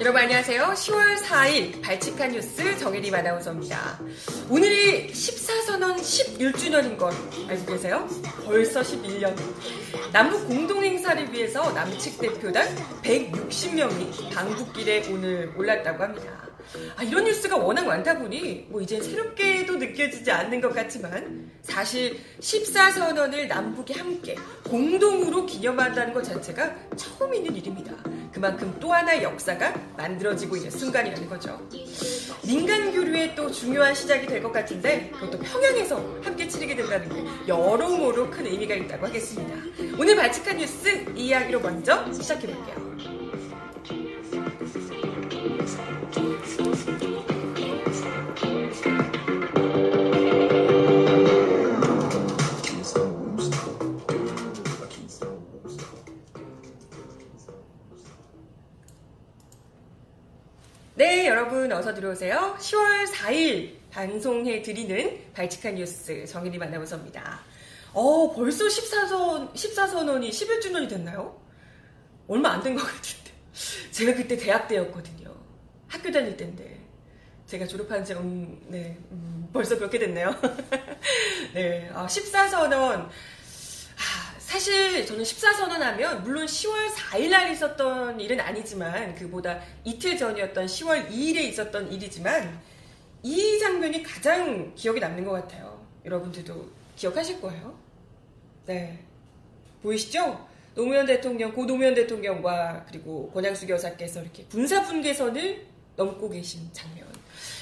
여러분 안녕하세요. 10월 4일 발칙한 뉴스 정혜림 아나운서입니다. 오늘이 14선언 11주년인 걸 알고 계세요? 벌써 11년. 남북 공동행사를 위해서 남측 대표단 160명이 방북길에 오늘 올랐다고 합니다. 아, 이런 뉴스가 워낙 많다 보니 뭐 이제 새롭게도 느껴지지 않는 것 같지만 사실 14선언을 남북이 함께 공동으로 기념한다는 것 자체가 처음 있는 일입니다. 그만큼 또 하나의 역사가 만들어지고 있는 순간이라는 거죠. 민간 교류의 또 중요한 시작이 될 것 같은데 그것도 평양에서 함께 치르게 된다는 게 여러모로 큰 의미가 있다고 하겠습니다. 오늘 발칙한 뉴스 이 이야기로 먼저 시작해 볼게요. 들어오세요. 10월 4일 방송해 드리는 발칙한 뉴스 정일이 만나보서입니다. 어, 벌써 14선, 14선언이 11주년이 됐나요? 얼마 안 된 것 같은데. 제가 그때 대학 때였거든요. 학교 다닐 때인데. 제가 졸업한 지, 음, 네, 음, 벌써 그렇게 됐네요. 네, 아, 14선언. 아, 사실 저는 14선언 하면 물론 10월 4일 날 있었던 일은 아니지만 그보다 이틀 전이었던 10월 2일에 있었던 일이지만 이 장면이 가장 기억에 남는 것 같아요. 여러분들도 기억하실 거예요. 네. 보이시죠? 노무현 대통령, 고 노무현 대통령과 그리고 권양숙 여사께서 이렇게 군사 분계선을 넘고 계신 장면.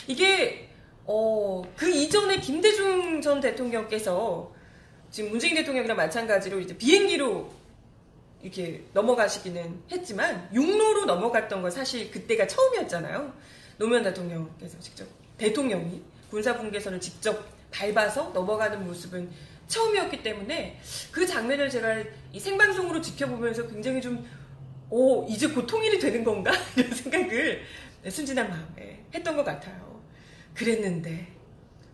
이게 어, 그 이전에 김대중 전 대통령께서 지금 문재인 대통령이랑 마찬가지로 이제 비행기로 이렇게 넘어가시기는 했지만 육로로 넘어갔던 건 사실 그때가 처음이었잖아요. 노무현 대통령께서 직접 대통령이 군사 분계선을 직접 밟아서 넘어가는 모습은 처음이었기 때문에 그 장면을 제가 이 생방송으로 지켜보면서 굉장히 좀, 오, 이제 곧 통일이 되는 건가? 이런 생각을 순진한 마음에 했던 것 같아요. 그랬는데,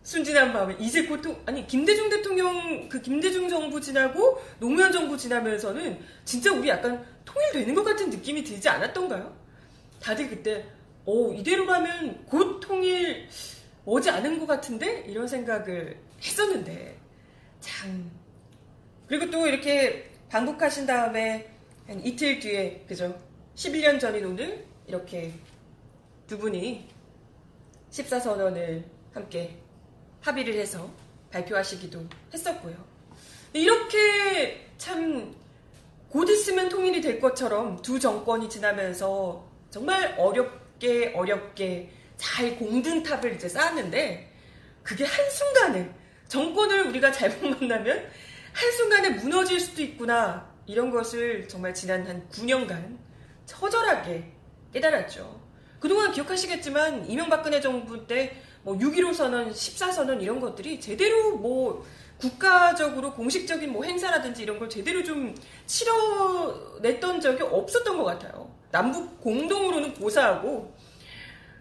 순진한 마음에 이제 고통 아니 김대중 대통령 그 김대중 정부 지나고 노무현 정부 지나면서는 진짜 우리 약간 통일되는 것 같은 느낌이 들지 않았던가요? 다들 그때 오 이대로라면 곧 통일 오지 않은 것 같은데? 이런 생각을 했었는데. 참. 그리고 또 이렇게 방북하신 다음에 한 이틀 뒤에 그죠? 11년 전인 오늘 이렇게 두 분이 14선언을 함께 합의를 해서 발표하시기도 했었고요. 이렇게 참 곧 있으면 통일이 될 것처럼 두 정권이 지나면서 정말 어렵게 어렵게 잘 공든탑을 이제 쌓았는데 그게 한순간에 정권을 우리가 잘못 만나면 한순간에 무너질 수도 있구나 이런 것을 정말 지난 한 9년간 처절하게 깨달았죠. 그동안 기억하시겠지만 이명박근혜 정부 때 뭐 6.15 선언, 14 선언 이런 것들이 제대로 뭐 국가적으로 공식적인 뭐 행사라든지 이런 걸 제대로 좀 치러냈던 적이 없었던 것 같아요. 남북 공동으로는 고사하고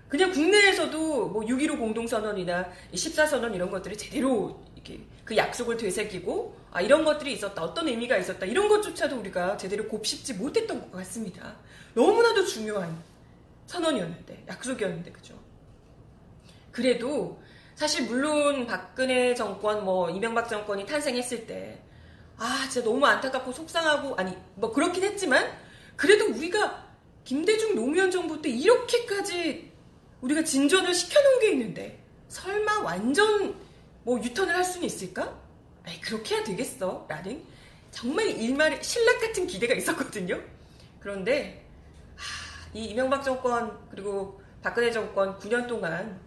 그냥 국내에서도 뭐 6.15 공동선언이나 14선언 이런 것들이 제대로 이렇게 그 약속을 되새기고 아 이런 것들이 있었다 어떤 의미가 있었다 이런 것조차도 우리가 제대로 곱씹지 못했던 것 같습니다. 너무나도 중요한 선언이었는데 약속이었는데 그죠? 그래도 사실 물론 박근혜 정권 뭐 이명박 정권이 탄생했을 때 아, 진짜 너무 안타깝고 속상하고 아니 뭐 그렇긴 했지만 그래도 우리가 김대중 노무현 정부 때 이렇게까지 우리가 진전을 시켜놓은 게 있는데 설마 완전 뭐 유턴을 할 수는 있을까? 아이 그렇게 해야 되겠어? 라는 정말 일말의 신락 같은 기대가 있었거든요. 그런데 하, 이 이명박 정권 그리고 박근혜 정권 9년 동안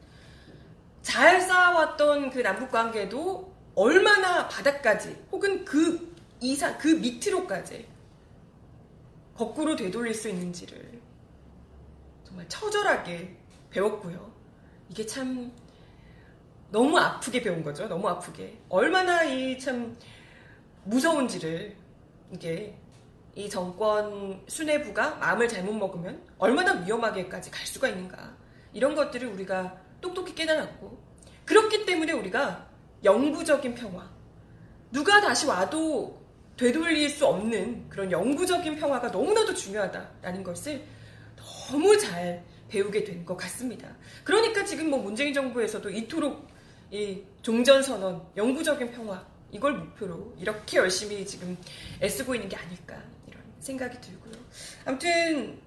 잘 쌓아왔던 그 남북 관계도 얼마나 바닥까지 혹은 그 이상 그 밑으로까지 거꾸로 되돌릴 수 있는지를 정말 처절하게 배웠고요. 이게 참 너무 아프게 배운 거죠. 너무 아프게. 얼마나 이 참 무서운지를 이게 이 정권 수뇌부가 마음을 잘못 먹으면 얼마나 위험하게까지 갈 수가 있는가. 이런 것들을 우리가 똑똑히 깨달았고 그렇기 때문에 우리가 영구적인 평화, 누가 다시 와도 되돌릴 수 없는 그런 영구적인 평화가 너무나도 중요하다라는 것을 너무 잘 배우게 된 것 같습니다. 그러니까 지금 뭐 문재인 정부에서도 이토록 이 종전선언, 영구적인 평화 이걸 목표로 이렇게 열심히 지금 애쓰고 있는 게 아닐까 이런 생각이 들고요. 아무튼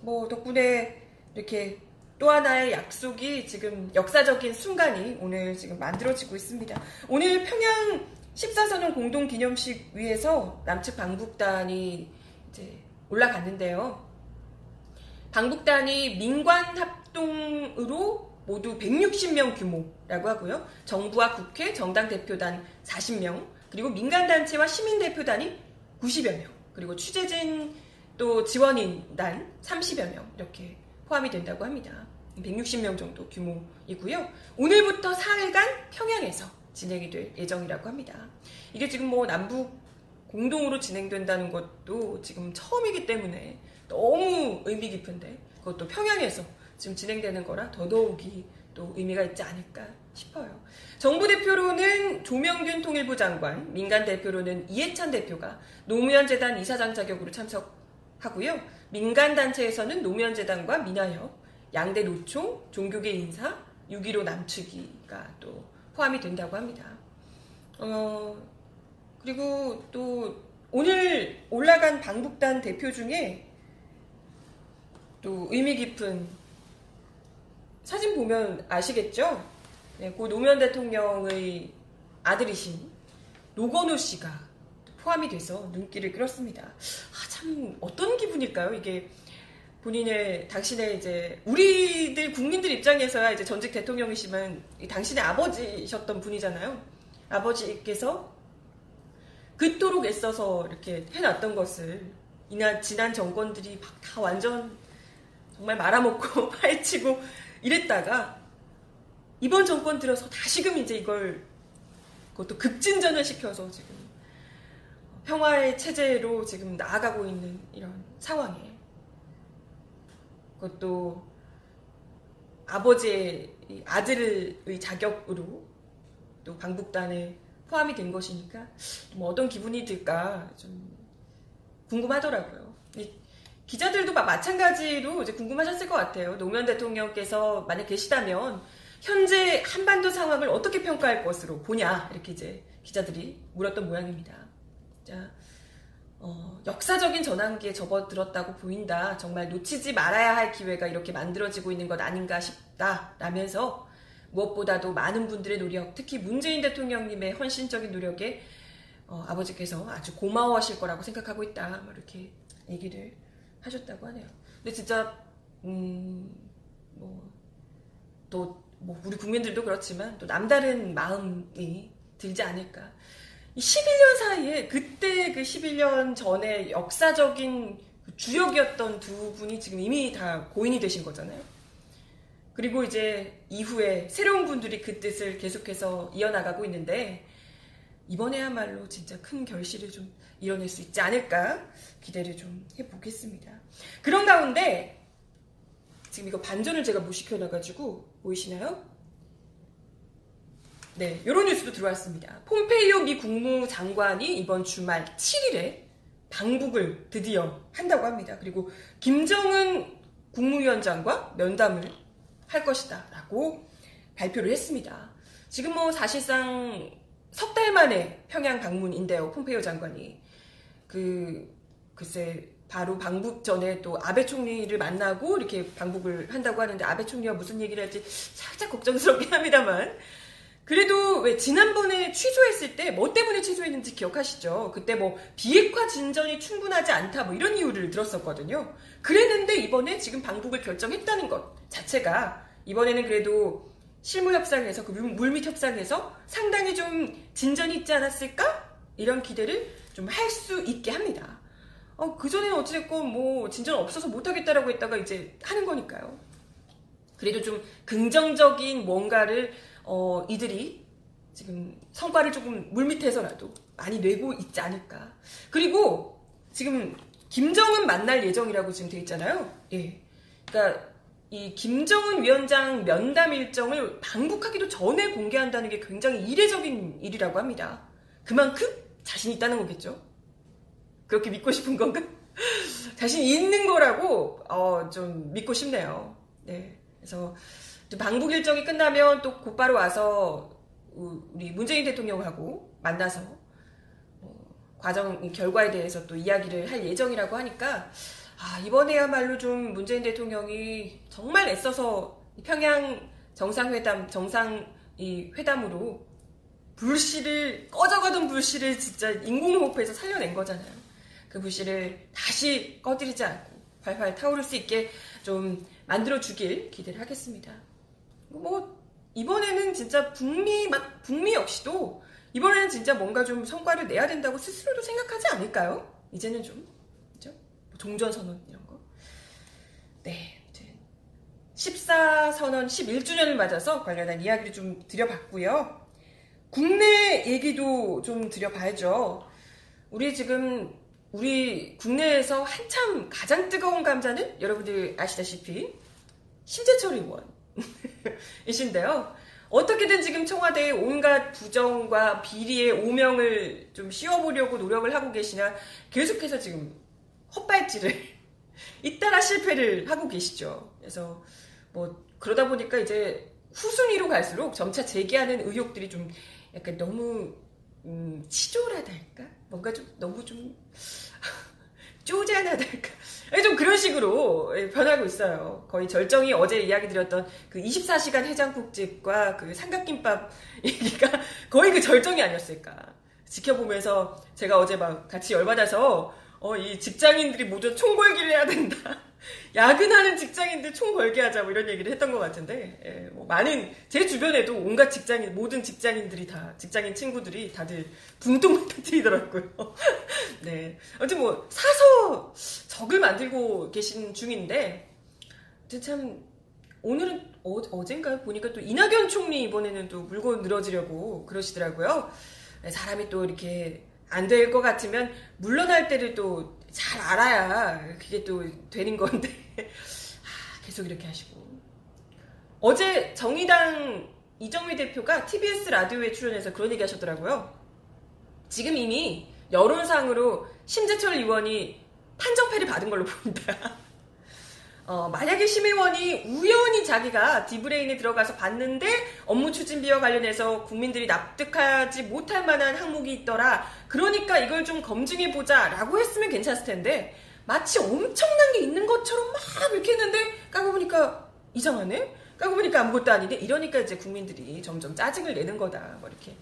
뭐 덕분에 이렇게 또 하나의 약속이 지금 역사적인 순간이 오늘 지금 만들어지고 있습니다. 오늘 평양 14선언 공동 기념식 위에서 남측 방북단이 이제 올라갔는데요. 방북단이 민관 합동으로 모두 160명 규모라고 하고요. 정부와 국회, 정당 대표단 40명, 그리고 민간단체와 시민대표단이 90여 명, 그리고 취재진 또 지원인단 30여 명 이렇게 포함이 된다고 합니다. 160명 정도 규모이고요. 오늘부터 4일간 평양에서 진행이 될 예정이라고 합니다. 이게 지금 뭐 남북 공동으로 진행된다는 것도 지금 처음이기 때문에 너무 의미 깊은데 그것도 평양에서 지금 진행되는 거라 더더욱이 또 의미가 있지 않을까 싶어요. 정부 대표로는 조명균 통일부 장관, 민간 대표로는 이해찬 대표가 노무현 재단 이사장 자격으로 참석 하고요. 민간 단체에서는 노무현 재단과 민하협, 양대 노총, 종교계 인사, 6.15 남측이가 또 포함이 된다고 합니다. 어, 그리고 또 오늘 올라간 방북단 대표 중에 또 의미 깊은 사진 보면 아시겠죠? 네, 고 노무현 대통령의 아들이신 노건호 씨가 포함이 돼서 눈길을 끌었습니다. 아, 참 어떤 기분일까요? 이게 본인의 당신의 이제 우리들 국민들 입장에서야 이제 전직 대통령이시면 당신의 아버지셨던 분이잖아요. 아버지께서 그토록 애써서 이렇게 해놨던 것을 이나 지난 정권들이 막 다 완전 정말 말아먹고 파헤치고 이랬다가 이번 정권 들어서 다시금 이제 이걸 그것도 급진전을 시켜서 지금 평화의 체제로 지금 나아가고 있는 이런 상황에 그것도 아버지의 아들의 자격으로 또 방북단에 포함이 된 것이니까 뭐 어떤 기분이 들까 좀 궁금하더라고요. 기자들도 마찬가지로 이제 궁금하셨을 것 같아요. 노무현 대통령께서 만약 계시다면 현재 한반도 상황을 어떻게 평가할 것으로 보냐 이렇게 이제 기자들이 물었던 모양입니다. 자, 어, 역사적인 전환기에 접어들었다고 보인다. 정말 놓치지 말아야 할 기회가 이렇게 만들어지고 있는 것 아닌가 싶다. 라면서 무엇보다도 많은 분들의 노력, 특히 문재인 대통령님의 헌신적인 노력에 어, 아버지께서 아주 고마워하실 거라고 생각하고 있다. 뭐 이렇게 얘기를 하셨다고 하네요. 근데 진짜 음, 뭐, 또, 뭐, 우리 국민들도 그렇지만, 또 남다른 마음이 들지 않을까. 11년 사이에, 그때 그 11년 전에 역사적인 그 주역이었던 두 분이 지금 이미 다 고인이 되신 거잖아요. 그리고 이제 이후에 새로운 분들이 그 뜻을 계속해서 이어나가고 있는데, 이번에야말로 진짜 큰 결실을 좀 이뤄낼 수 있지 않을까 기대를 좀 해보겠습니다. 그런 가운데 지금 이거 반전을 제가 못 시켜놔가지고 보이시나요? 네, 이런 뉴스도 들어왔습니다. 폼페이오 미 국무장관이 이번 주말 7일에 방북을 드디어 한다고 합니다. 그리고 김정은 국무위원장과 면담을 할 것이다 라고 발표를 했습니다. 지금 뭐 사실상 석 달 만에 평양 방문인데요. 폼페이오 장관이. 그, 글쎄, 바로 방북 전에 또 아베 총리를 만나고 이렇게 방북을 한다고 하는데 아베 총리가 무슨 얘기를 할지 살짝 걱정스럽긴 합니다만 그래도 왜 지난번에 취소했을 때 뭐 때문에 취소했는지 기억하시죠? 그때 뭐 비핵화 진전이 충분하지 않다 뭐 이런 이유를 들었었거든요. 그랬는데 이번에 지금 방북을 결정했다는 것 자체가 이번에는 그래도 실무 협상에서 그 물밑 협상에서 상당히 좀 진전이 있지 않았을까? 이런 기대를 좀 할 수 있게 합니다. 어, 그전에는 어찌됐건 뭐 진전 없어서 못하겠다라고 했다가 이제 하는 거니까요. 그래도 좀 긍정적인 뭔가를 어, 이들이 지금 성과를 조금 물밑에서라도 많이 내고 있지 않을까. 그리고 지금 김정은 만날 예정이라고 지금 돼 있잖아요. 예. 그러니까 이 김정은 위원장 면담 일정을 방북하기도 전에 공개한다는 게 굉장히 이례적인 일이라고 합니다. 그만큼 자신 있다는 거겠죠. 그렇게 믿고 싶은 건가? 자신 있는 거라고 어, 좀 믿고 싶네요. 네. 그래서 또 방북 일정이 끝나면 또 곧바로 와서 우리 문재인 대통령하고 만나서 어, 과정 결과에 대해서 또 이야기를 할 예정이라고 하니까 아, 이번에야말로 좀 문재인 대통령이 정말 애써서 평양 정상회담 정상 이 회담으로 불씨를 꺼져가던 불씨를 진짜 인공호흡해서 살려낸 거잖아요. 그 불씨를 다시 꺼뜨리지 않고 활활 타오를 수 있게 좀 만들어 주길 기대를 하겠습니다. 뭐 이번에는 진짜 북미 북미 역시도 이번에는 진짜 뭔가 좀 성과를 내야 된다고 스스로도 생각하지 않을까요? 이제는 좀 그죠? 뭐 종전 선언 이런 거. 네. 14 선언 11주년을 맞아서 관련한 이야기를 좀 드려봤고요. 국내 얘기도 좀 드려봐야죠. 우리 지금 우리 국내에서 한참 가장 뜨거운 감자는 여러분들 아시다시피 심재철 의원 이신데요. 어떻게든 지금 청와대에 온갖 부정과 비리의 오명을 좀 씌워보려고 노력을 하고 계시나 계속해서 지금 헛발질을 잇따라 실패를 하고 계시죠. 그래서 뭐 그러다 보니까 이제 후순위로 갈수록 점차 제기하는 의혹들이 좀 약간 너무 음, 치졸하달까? 뭔가 좀 너무 좀 쪼잔하달까? 좀 그런 식으로 변하고 있어요. 거의 절정이 어제 이야기 드렸던 그 24시간 해장국집과 그 삼각김밥 얘기가 거의 그 절정이 아니었을까. 지켜보면서 제가 어제 막 같이 열받아서 어, 이 직장인들이 모두 총궐기를 해야 된다. 야근하는 직장인들 총 걸게 하자 뭐 이런 얘기를 했던 것 같은데 예, 뭐 많은 제 주변에도 온갖 직장인 모든 직장인들이 다 직장인 친구들이 다들 붕뚱 터뜨리더라고요. 네, 아무튼 뭐 사서 적을 만들고 계신 중인데 참 오늘은 어, 젠가 보니까 또 이낙연 총리 이번에는 또 물고 늘어지려고 그러시더라고요. 네, 사람이 또 이렇게 안 될 것 같으면 물러날 때를 또 잘 알아야 그게 또 되는 건데 아, 계속 이렇게 하시고 어제 정의당 이정미 대표가 TBS 라디오에 출연해서 그런 얘기 하셨더라고요. 지금 이미 여론상으로 심재철 의원이 판정패를 받은 걸로 보인다. 어, 만약에 심의원이 우연히 자기가 디브레인에 들어가서 봤는데 업무 추진비와 관련해서 국민들이 납득하지 못할 만한 항목이 있더라. 그러니까 이걸 좀 검증해 보자라고 했으면 괜찮을 텐데 마치 엄청난 게 있는 것처럼 막 이렇게 했는데 까고 보니까 이상하네. 까고 보니까 아무것도 아닌데 이러니까 이제 국민들이 점점 짜증을 내는 거다. 뭐 이렇게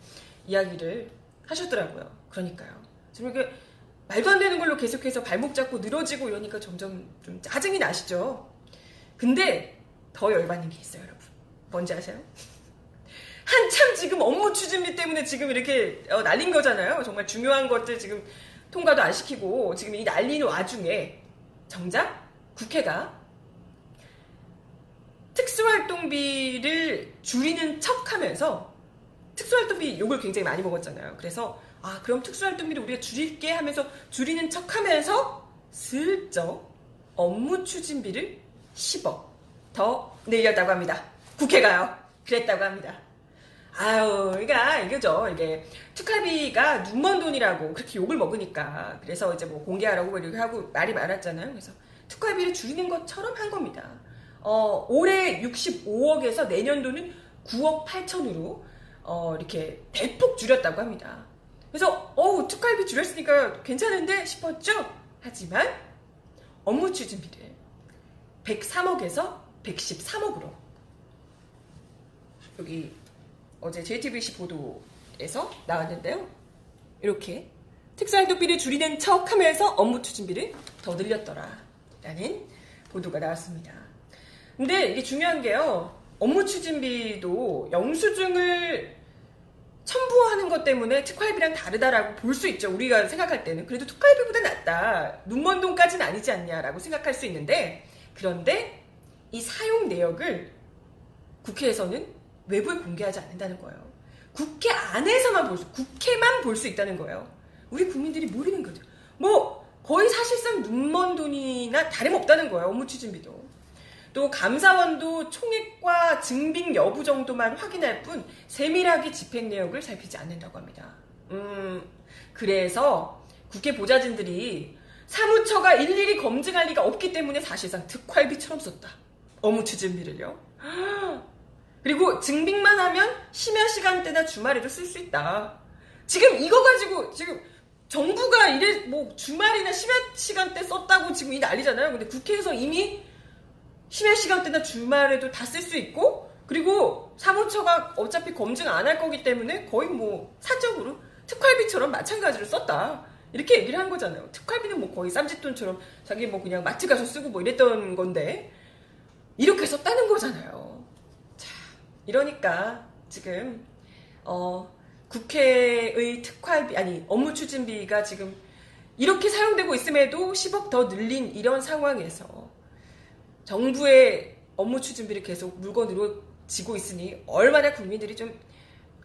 이야기를 하셨더라고요. 그러니까요. 지금 이게 말도 안 되는 걸로 계속해서 발목 잡고 늘어지고 이러니까 점점 좀 짜증이 나시죠. 근데 더 열받는 게 있어요, 여러분. 뭔지 아세요? 한참 지금 업무 추진비 때문에 지금 이렇게 어, 날린 거잖아요. 정말 중요한 것들 지금 통과도 안 시키고 지금 이 날리는 와중에 정작 국회가 특수활동비를 줄이는 척 하면서 특수활동비 욕을 굉장히 많이 먹었잖아요. 그래서 아, 그럼 특수활동비를 우리가 줄일게 하면서 줄이는 척 하면서 슬쩍 업무 추진비를 10억 더 내렸다고 합니다. 국회가요. 그랬다고 합니다. 아유, 그러니까 이거죠. 이게 특활비가 눈먼 돈이라고 그렇게 욕을 먹으니까 그래서 이제 뭐 공개하라고 뭐 이렇게 하고 말이 많았잖아요. 그래서 특활비를 줄이는 것처럼 한 겁니다. 어, 올해 65억에서 내년도는 9억 8천으로 어, 이렇게 대폭 줄였다고 합니다. 그래서 어우 특활비 줄였으니까 괜찮은데 싶었죠? 하지만 업무 추진비를 103억에서 113억으로 여기 어제 JTBC 보도에서 나왔는데요. 이렇게 특수활동비를 줄이는 척 하면서 업무 추진비를 더 늘렸더라. 라는 보도가 나왔습니다. 근데 이게 중요한 게요. 업무 추진비도 영수증을 첨부하는 것 때문에 특활비랑 다르다라고 볼 수 있죠. 우리가 생각할 때는. 그래도 특활비보다 낫다. 눈먼 돈까지는 아니지 않냐라고 생각할 수 있는데, 그런데 이 사용 내역을 국회에서는 외부에 공개하지 않는다는 거예요. 국회 안에서만 볼 수, 국회만 볼 수 있다는 거예요. 우리 국민들이 모르는 거죠. 뭐, 거의 사실상 눈먼 돈이나 다름없다는 거예요. 업무 추진비도. 또 감사원도 총액과 증빙 여부 정도만 확인할 뿐 세밀하게 집행 내역을 살피지 않는다고 합니다. 음, 그래서 국회 보좌진들이 사무처가 일일이 검증할 리가 없기 때문에 사실상 특활비처럼 썼다. 업무 추진비를요. 그리고 증빙만 하면 심야 시간대나 주말에도 쓸 수 있다. 지금 이거 가지고 지금 정부가 이래 뭐 주말이나 심야 시간대 썼다고 지금 이 난리잖아요. 근데 국회에서 이미 심야 시간대나 주말에도 다 쓸 수 있고 그리고 사무처가 어차피 검증 안 할 거기 때문에 거의 뭐 사적으로 특활비처럼 마찬가지로 썼다. 이렇게 얘기를 한 거잖아요. 특활비는 뭐 거의 쌈짓돈처럼 자기 뭐 그냥 마트 가서 쓰고 뭐 이랬던 건데 이렇게 썼다는 거잖아요. 자, 이러니까 지금 어 국회의 특활비 아니 업무 추진비가 지금 이렇게 사용되고 있음에도 10억 더 늘린 이런 상황에서 정부의 업무 추진비를 계속 물건으로 지고 있으니 얼마나 국민들이 좀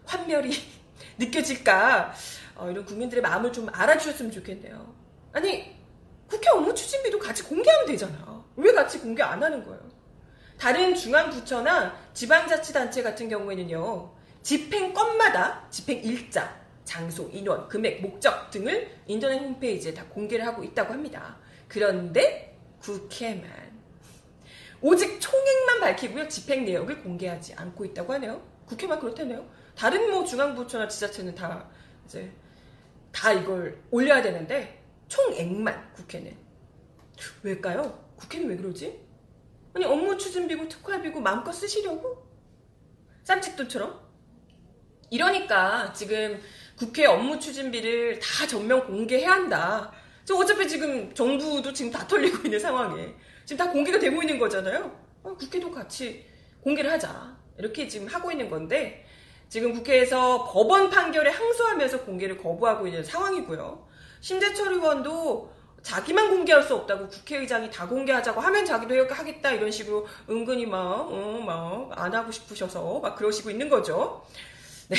환멸이 느껴질까 어, 이런 국민들의 마음을 좀 알아주셨으면 좋겠네요. 아니 국회 업무 추진비도 같이 공개하면 되잖아. 왜 같이 공개 안 하는 거예요? 다른 중앙부처나 지방자치단체 같은 경우에는요 집행 건마다 집행 일자, 장소, 인원, 금액, 목적 등을 인터넷 홈페이지에 다 공개를 하고 있다고 합니다. 그런데 국회만 오직 총액만 밝히고요. 집행 내역을 공개하지 않고 있다고 하네요. 국회만 그렇다네요. 다른 뭐 중앙부처나 지자체는 다 이제 다 이걸 올려야 되는데 총액만 국회는 왜일까요? 국회는 왜 그러지? 아니 업무 추진비고 특활비고 마음껏 쓰시려고? 쌈짓돈처럼? 이러니까 지금 국회 업무 추진비를 다 전면 공개해야 한다. 저 어차피 지금 정부도 지금 다 털리고 있는 상황에 지금 다 공개가 되고 있는 거잖아요. 어, 국회도 같이 공개를 하자. 이렇게 지금 하고 있는 건데 지금 국회에서 법원 판결에 항소하면서 공개를 거부하고 있는 상황이고요. 심재철 의원도 자기만 공개할 수 없다고 국회의장이 다 공개하자고 하면 자기도 이렇게 하겠다 이런 식으로 은근히 막, 어, 막, 안 하고 싶으셔서 막 그러시고 있는 거죠. 네.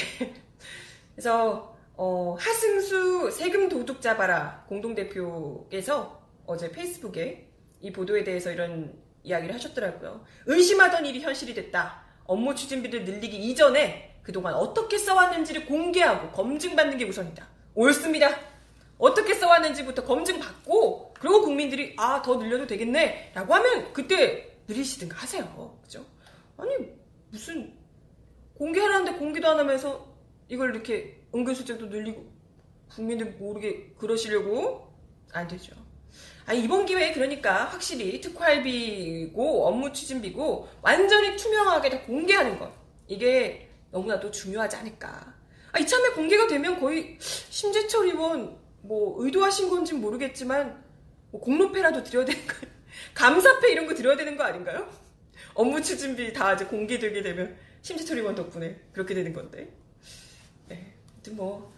그래서, 어, 하승수 세금 도둑 잡아라 공동대표께서 어제 페이스북에 이 보도에 대해서 이런 이야기를 하셨더라고요. 의심하던 일이 현실이 됐다. 업무 추진비를 늘리기 이전에 그동안 어떻게 써왔는지를 공개하고 검증받는 게 우선이다. 옳습니다. 어떻게 써왔는지부터 검증받고 그리고 국민들이 아 더 늘려도 되겠네 라고 하면 그때 늘리시든가 하세요. 그죠? 아니 무슨 공개하라는데 공개도 안 하면서 이걸 이렇게 은근슬쩍도 늘리고 국민들 모르게 그러시려고 안 되죠. 아니, 이번 기회에 그러니까 확실히 특활비고 업무 추진비고 완전히 투명하게 다 공개하는 것. 이게 너무나도 중요하지 않을까. 아, 이참에 공개가 되면 거의 심재철 의원 뭐 의도하신 건지 모르겠지만 뭐 공로패라도 드려야 되는 거 감사패 이런 거 드려야 되는 거 아닌가요? 업무 추진비 다 이제 공개되게 되면 심재철 의원 덕분에 그렇게 되는 건데. 네. 뭐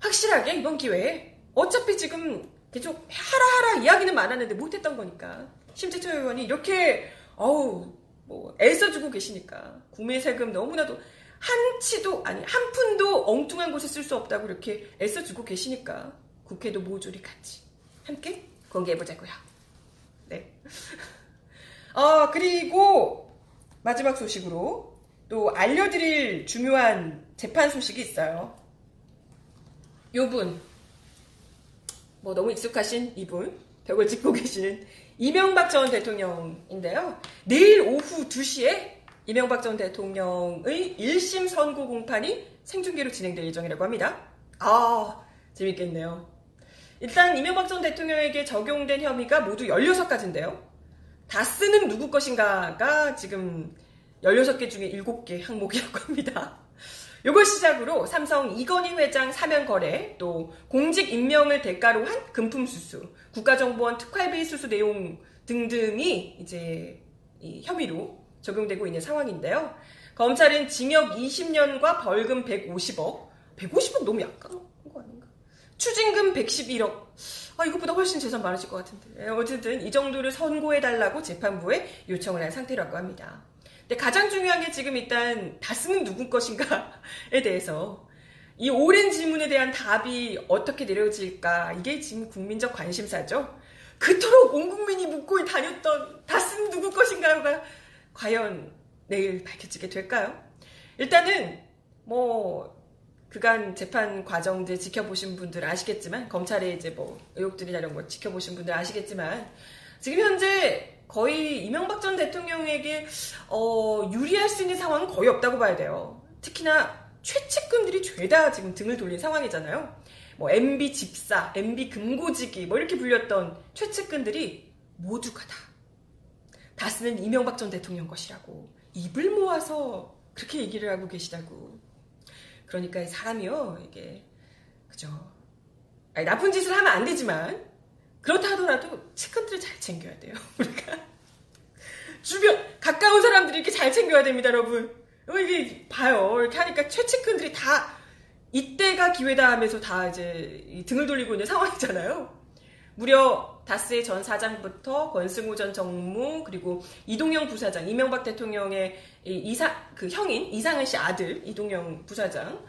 확실하게 이번 기회에 어차피 지금 계속 하라 하라 이야기는 많았는데 못했던 거니까 심재철 의원이 이렇게 어우 뭐 애써주고 계시니까 국민 세금 너무나도 한 치도 아니 한 푼도 엉뚱한 곳에 쓸 수 없다고 이렇게 애써주고 계시니까 국회도 모조리 같이 함께 공개해보자고요. 네. 어 그리고 마지막 소식으로 또 알려드릴 중요한 재판 소식이 있어요. 요분 뭐 너무 익숙하신 이분 벽을 짚고 계시는 이명박 전 대통령인데요. 내일 오후 2시에 이명박 전 대통령의 1심 선고 공판이 생중계로 진행될 예정이라고 합니다. 아, 재밌겠네요. 일단 이명박 전 대통령에게 적용된 혐의가 모두 16가지인데요. 다 쓰는 누구 것인가가 지금 16개 중에 7개 항목이라고 합니다. 요걸 시작으로 삼성 이건희 회장 사면 거래, 또 공직 임명을 대가로 한 금품 수수, 국가정보원 특활비 수수 내용 등등이 이제 이 혐의로 적용되고 있는 상황인데요. 검찰은 징역 20년과 벌금 150억, 150억 너무 약간 거 아닌가? 추징금 111억. 아, 이것보다 훨씬 재산 많으실 것 같은데. 예, 어쨌든 이 정도를 선고해달라고 재판부에 요청을 한 상태라고 합니다. 근데 가장 중요한 게 지금 일단 다스는 누구 것인가에 대해서 이 오랜 질문에 대한 답이 어떻게 내려질까 이게 지금 국민적 관심사죠. 그토록 온 국민이 묻고 다녔던 다스는 누구 것인가요가 과연 내일 밝혀지게 될까요? 일단은 뭐 그간 재판 과정들 지켜보신 분들 아시겠지만 검찰의 이제 뭐 의혹들이나 이런 거 지켜보신 분들 아시겠지만 지금 현재 거의 이명박 전 대통령에게 어, 유리할 수 있는 상황은 거의 없다고 봐야 돼요. 특히나 최측근들이 죄다 지금 등을 돌린 상황이잖아요. 뭐 MB 집사, MB 금고지기 뭐 이렇게 불렸던 최측근들이 모두가 다 다스는 이명박 전 대통령 것이라고 입을 모아서 그렇게 얘기를 하고 계시다고. 그러니까 사람이요 이게 그죠. 아니, 나쁜 짓을 하면 안 되지만 그렇다 하더라도 측근들을 잘 챙겨야 돼요. 우리가 주변 가까운 사람들이 이렇게 잘 챙겨야 됩니다, 여러분. 어, 이게 봐요. 이렇게 하니까 최측근들이 다 이때가 기회다 하면서 다 이제 이 등을 돌리고 있는 상황이잖아요. 무려 다스의 전 사장부터 권승우 전 정무 그리고 이동영 부사장 이명박 대통령의 이 이사 그 형인 이상은 씨 아들 이동영 부사장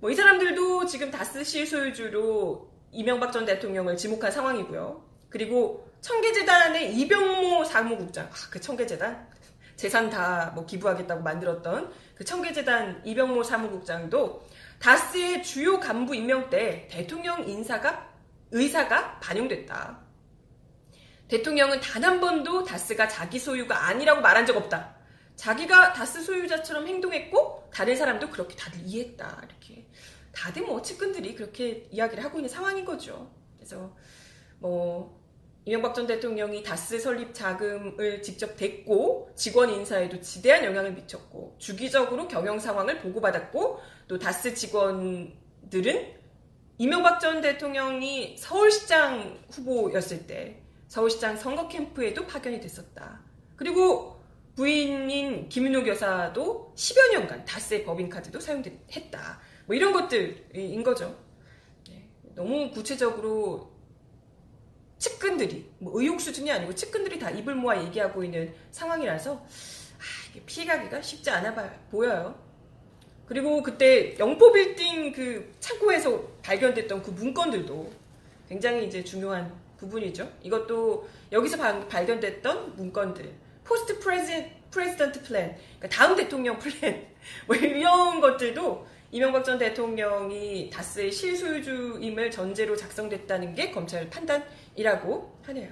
뭐 이 사람들도 지금 다스 실소유주로 이명박 전 대통령을 지목한 상황이고요. 그리고 청계재단의 이병모 사무국장 아, 그 청계재단 재산 다 뭐 기부하겠다고 만들었던 그 청계재단 이병모 사무국장도 다스의 주요 간부 임명 때 대통령 인사가 의사가 반영됐다. 대통령은 단 한 번도 다스가 자기 소유가 아니라고 말한 적 없다. 자기가 다스 소유자처럼 행동했고 다른 사람도 그렇게 다들 이해했다. 이렇게 다들 뭐 측근들이 그렇게 이야기를 하고 있는 상황인 거죠. 그래서 뭐 이명박 전 대통령이 다스 설립 자금을 직접 댔고 직원 인사에도 지대한 영향을 미쳤고 주기적으로 경영 상황을 보고받았고 또 다스 직원들은 이명박 전 대통령이 서울시장 후보였을 때 서울시장 선거 캠프에도 파견이 됐었다. 그리고 부인인 김윤호 여사도 10여 년간 다스의 법인카드도 사용했다. 뭐 이런 것들인 거죠. 네, 너무 구체적으로 측근들이 뭐 의혹 수준이 아니고 측근들이 다 입을 모아 얘기하고 있는 상황이라서 아, 피해가기가 쉽지 않아 보여요. 그리고 그때 영포 빌딩 그 창고에서 발견됐던 그 문건들도 굉장히 이제 중요한 부분이죠. 이것도 여기서 발견됐던 문건들, post president plan, 그러니까 다음 대통령 플랜, 뭐 이런 것들도 이명박 전 대통령이 다스의 실소유주임을 전제로 작성됐다는 게 검찰 판단이라고 하네요.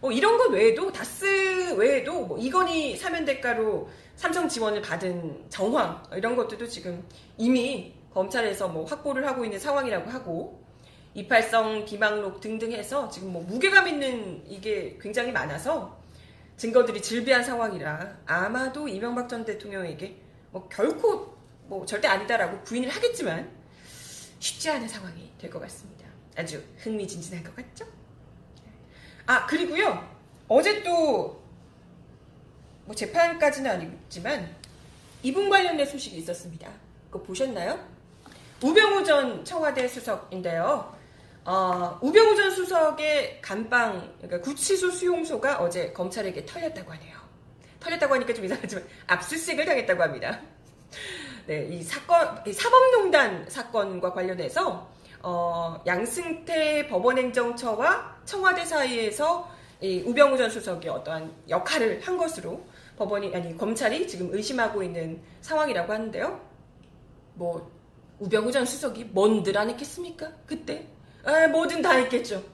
뭐 이런 것 외에도 다스 외에도 뭐 이건희 사면 대가로 삼성 지원을 받은 정황 이런 것들도 지금 이미 검찰에서 뭐 확보를 하고 있는 상황이라고 하고 이팔성 비망록 등등 해서 지금 뭐 무게감 있는 이게 굉장히 많아서 증거들이 질비한 상황이라 아마도 이명박 전 대통령에게 뭐 결코 뭐 절대 아니다라고 부인을 하겠지만 쉽지 않은 상황이 될 것 같습니다. 아주 흥미진진할 것 같죠? 아 그리고요 어제 또 뭐 재판까지는 아니지만 이분 관련된 소식이 있었습니다. 그거 보셨나요? 우병우 전 청와대 수석인데요. 어, 우병우 전 수석의 감방, 그러니까 구치소 수용소가 어제 검찰에게 털렸다고 하네요. 털렸다고 하니까 좀 이상하지만 압수수색을 당했다고 합니다. 네, 이 사건, 이 사법농단 사건과 관련해서 어, 양승태 법원행정처와 청와대 사이에서 이 우병우 전 수석이 어떠한 역할을 한 것으로 법원이 아니 검찰이 지금 의심하고 있는 상황이라고 하는데요. 뭐 우병우 전 수석이 뭔들 안 했겠습니까? 그때 아, 뭐든 다 했겠죠.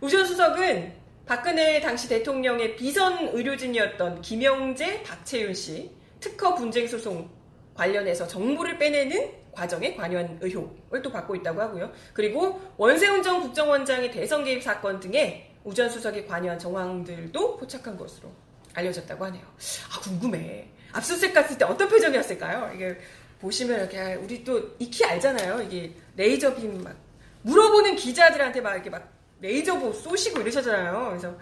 우 전 수석은 박근혜 당시 대통령의 비선 의료진이었던 김영재, 박채윤 씨 특허 분쟁 소송 관련해서 정보를 빼내는 과정에 관여한 의혹을 또 받고 있다고 하고요. 그리고 원세훈 전 국정원장의 대선 개입 사건 등에 우 전 수석이 관여한 정황들도 포착한 것으로 알려졌다고 하네요. 아 궁금해. 압수수색 갔을 때 어떤 표정이었을까요? 이게 보시면 이렇게 우리 또 익히 알잖아요. 이게 레이저 빔 막 물어보는 기자들한테 막 이렇게 막 레이저 보 쏘시고 이러셨잖아요. 그래서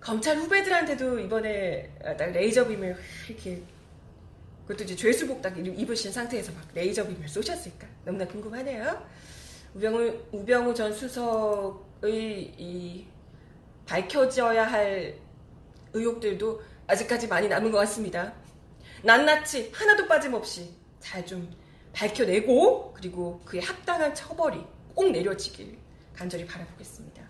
검찰 후배들한테도 이번에 레이저 빔을 이렇게 그것도 이제 죄수복 딱 입으신 상태에서 막 레이저 빔을 쏘셨을까? 너무나 궁금하네요. 우병우, 우병우 전 수석의 이 밝혀져야 할 의혹들도 아직까지 많이 남은 것 같습니다. 낱낱이 하나도 빠짐없이 잘 좀 밝혀내고 그리고 그에 합당한 처벌이 꼭 내려지길 간절히 바라보겠습니다.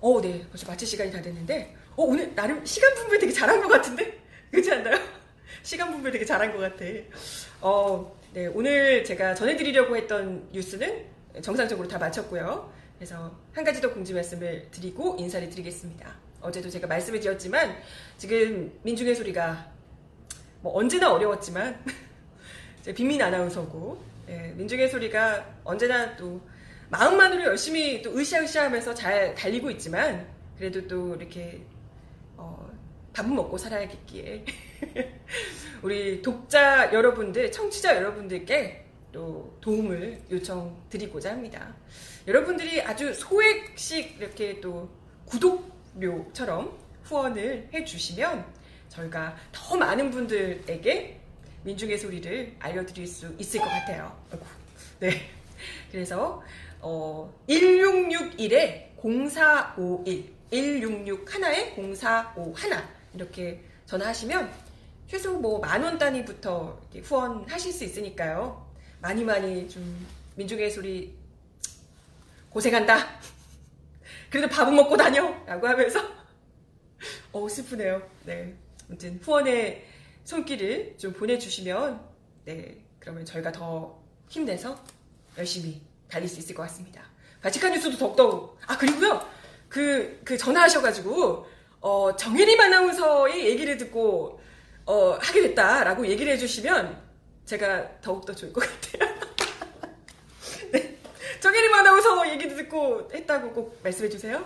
어, 네. 벌써 마칠 시간이 다 됐는데, 어, 오늘 나름 시간 분배 되게 잘한 것 같은데? 그렇지 않나요? 시간 분배 되게 잘한 것 같아. 어, 네, 오늘 제가 전해드리려고 했던 뉴스는 정상적으로 다 마쳤고요. 그래서 한 가지 더 공지 말씀을 드리고 인사를 드리겠습니다. 어제도 제가 말씀을 드렸지만 지금 민중의 소리가 뭐 언제나 어려웠지만 제 빅민 아나운서고 예, 민중의 소리가 언제나 또 마음만으로 열심히 또 으쌰으쌰하면서 잘 달리고 있지만 그래도 또 이렇게 어, 밥은 먹고 살아야겠기에 우리 독자 여러분들, 청취자 여러분들께 또 도움을 요청드리고자 합니다. 여러분들이 아주 소액씩 이렇게 또 구독료처럼 후원을 해주시면 저희가 더 많은 분들에게 민중의 소리를 알려드릴 수 있을 것 같아요. 네. 그래서 어, 1661에 0451, 166 하나에 0451 이렇게 전화하시면 최소 뭐 만 원 단위부터 후원하실 수 있으니까요. 많이 많이 좀 민중의 소리 고생한다. 그래도 밥은 먹고 다녀! 라고 하면서 어 슬프네요. 네. 아무튼 후원의 손길을 좀 보내주시면 네 그러면 저희가 더 힘내서 열심히 달릴 수 있을 것 같습니다. 바치칸 뉴스도 더욱더욱 아 그리고요 그, 그 전화하셔가지고 어, 정혜림 아나운서의 얘기를 듣고 어, 하게 됐다라고 얘기를 해주시면 제가 더욱더 좋을 것 같아요. 네. 정혜림 아나운서 얘기 듣고 했다고 꼭 말씀해주세요.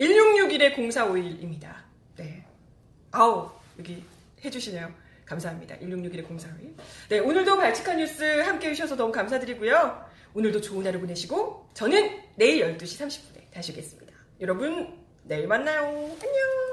1661의 0451입니다. 네. 아우, 여기 해주시네요. 감사합니다. 1661의 0451. 네, 오늘도 발칙한 뉴스 함께 해주셔서 너무 감사드리고요. 오늘도 좋은 하루 보내시고, 저는 내일 12시 30분에 다시 오겠습니다. 여러분, 내일 만나요. 안녕!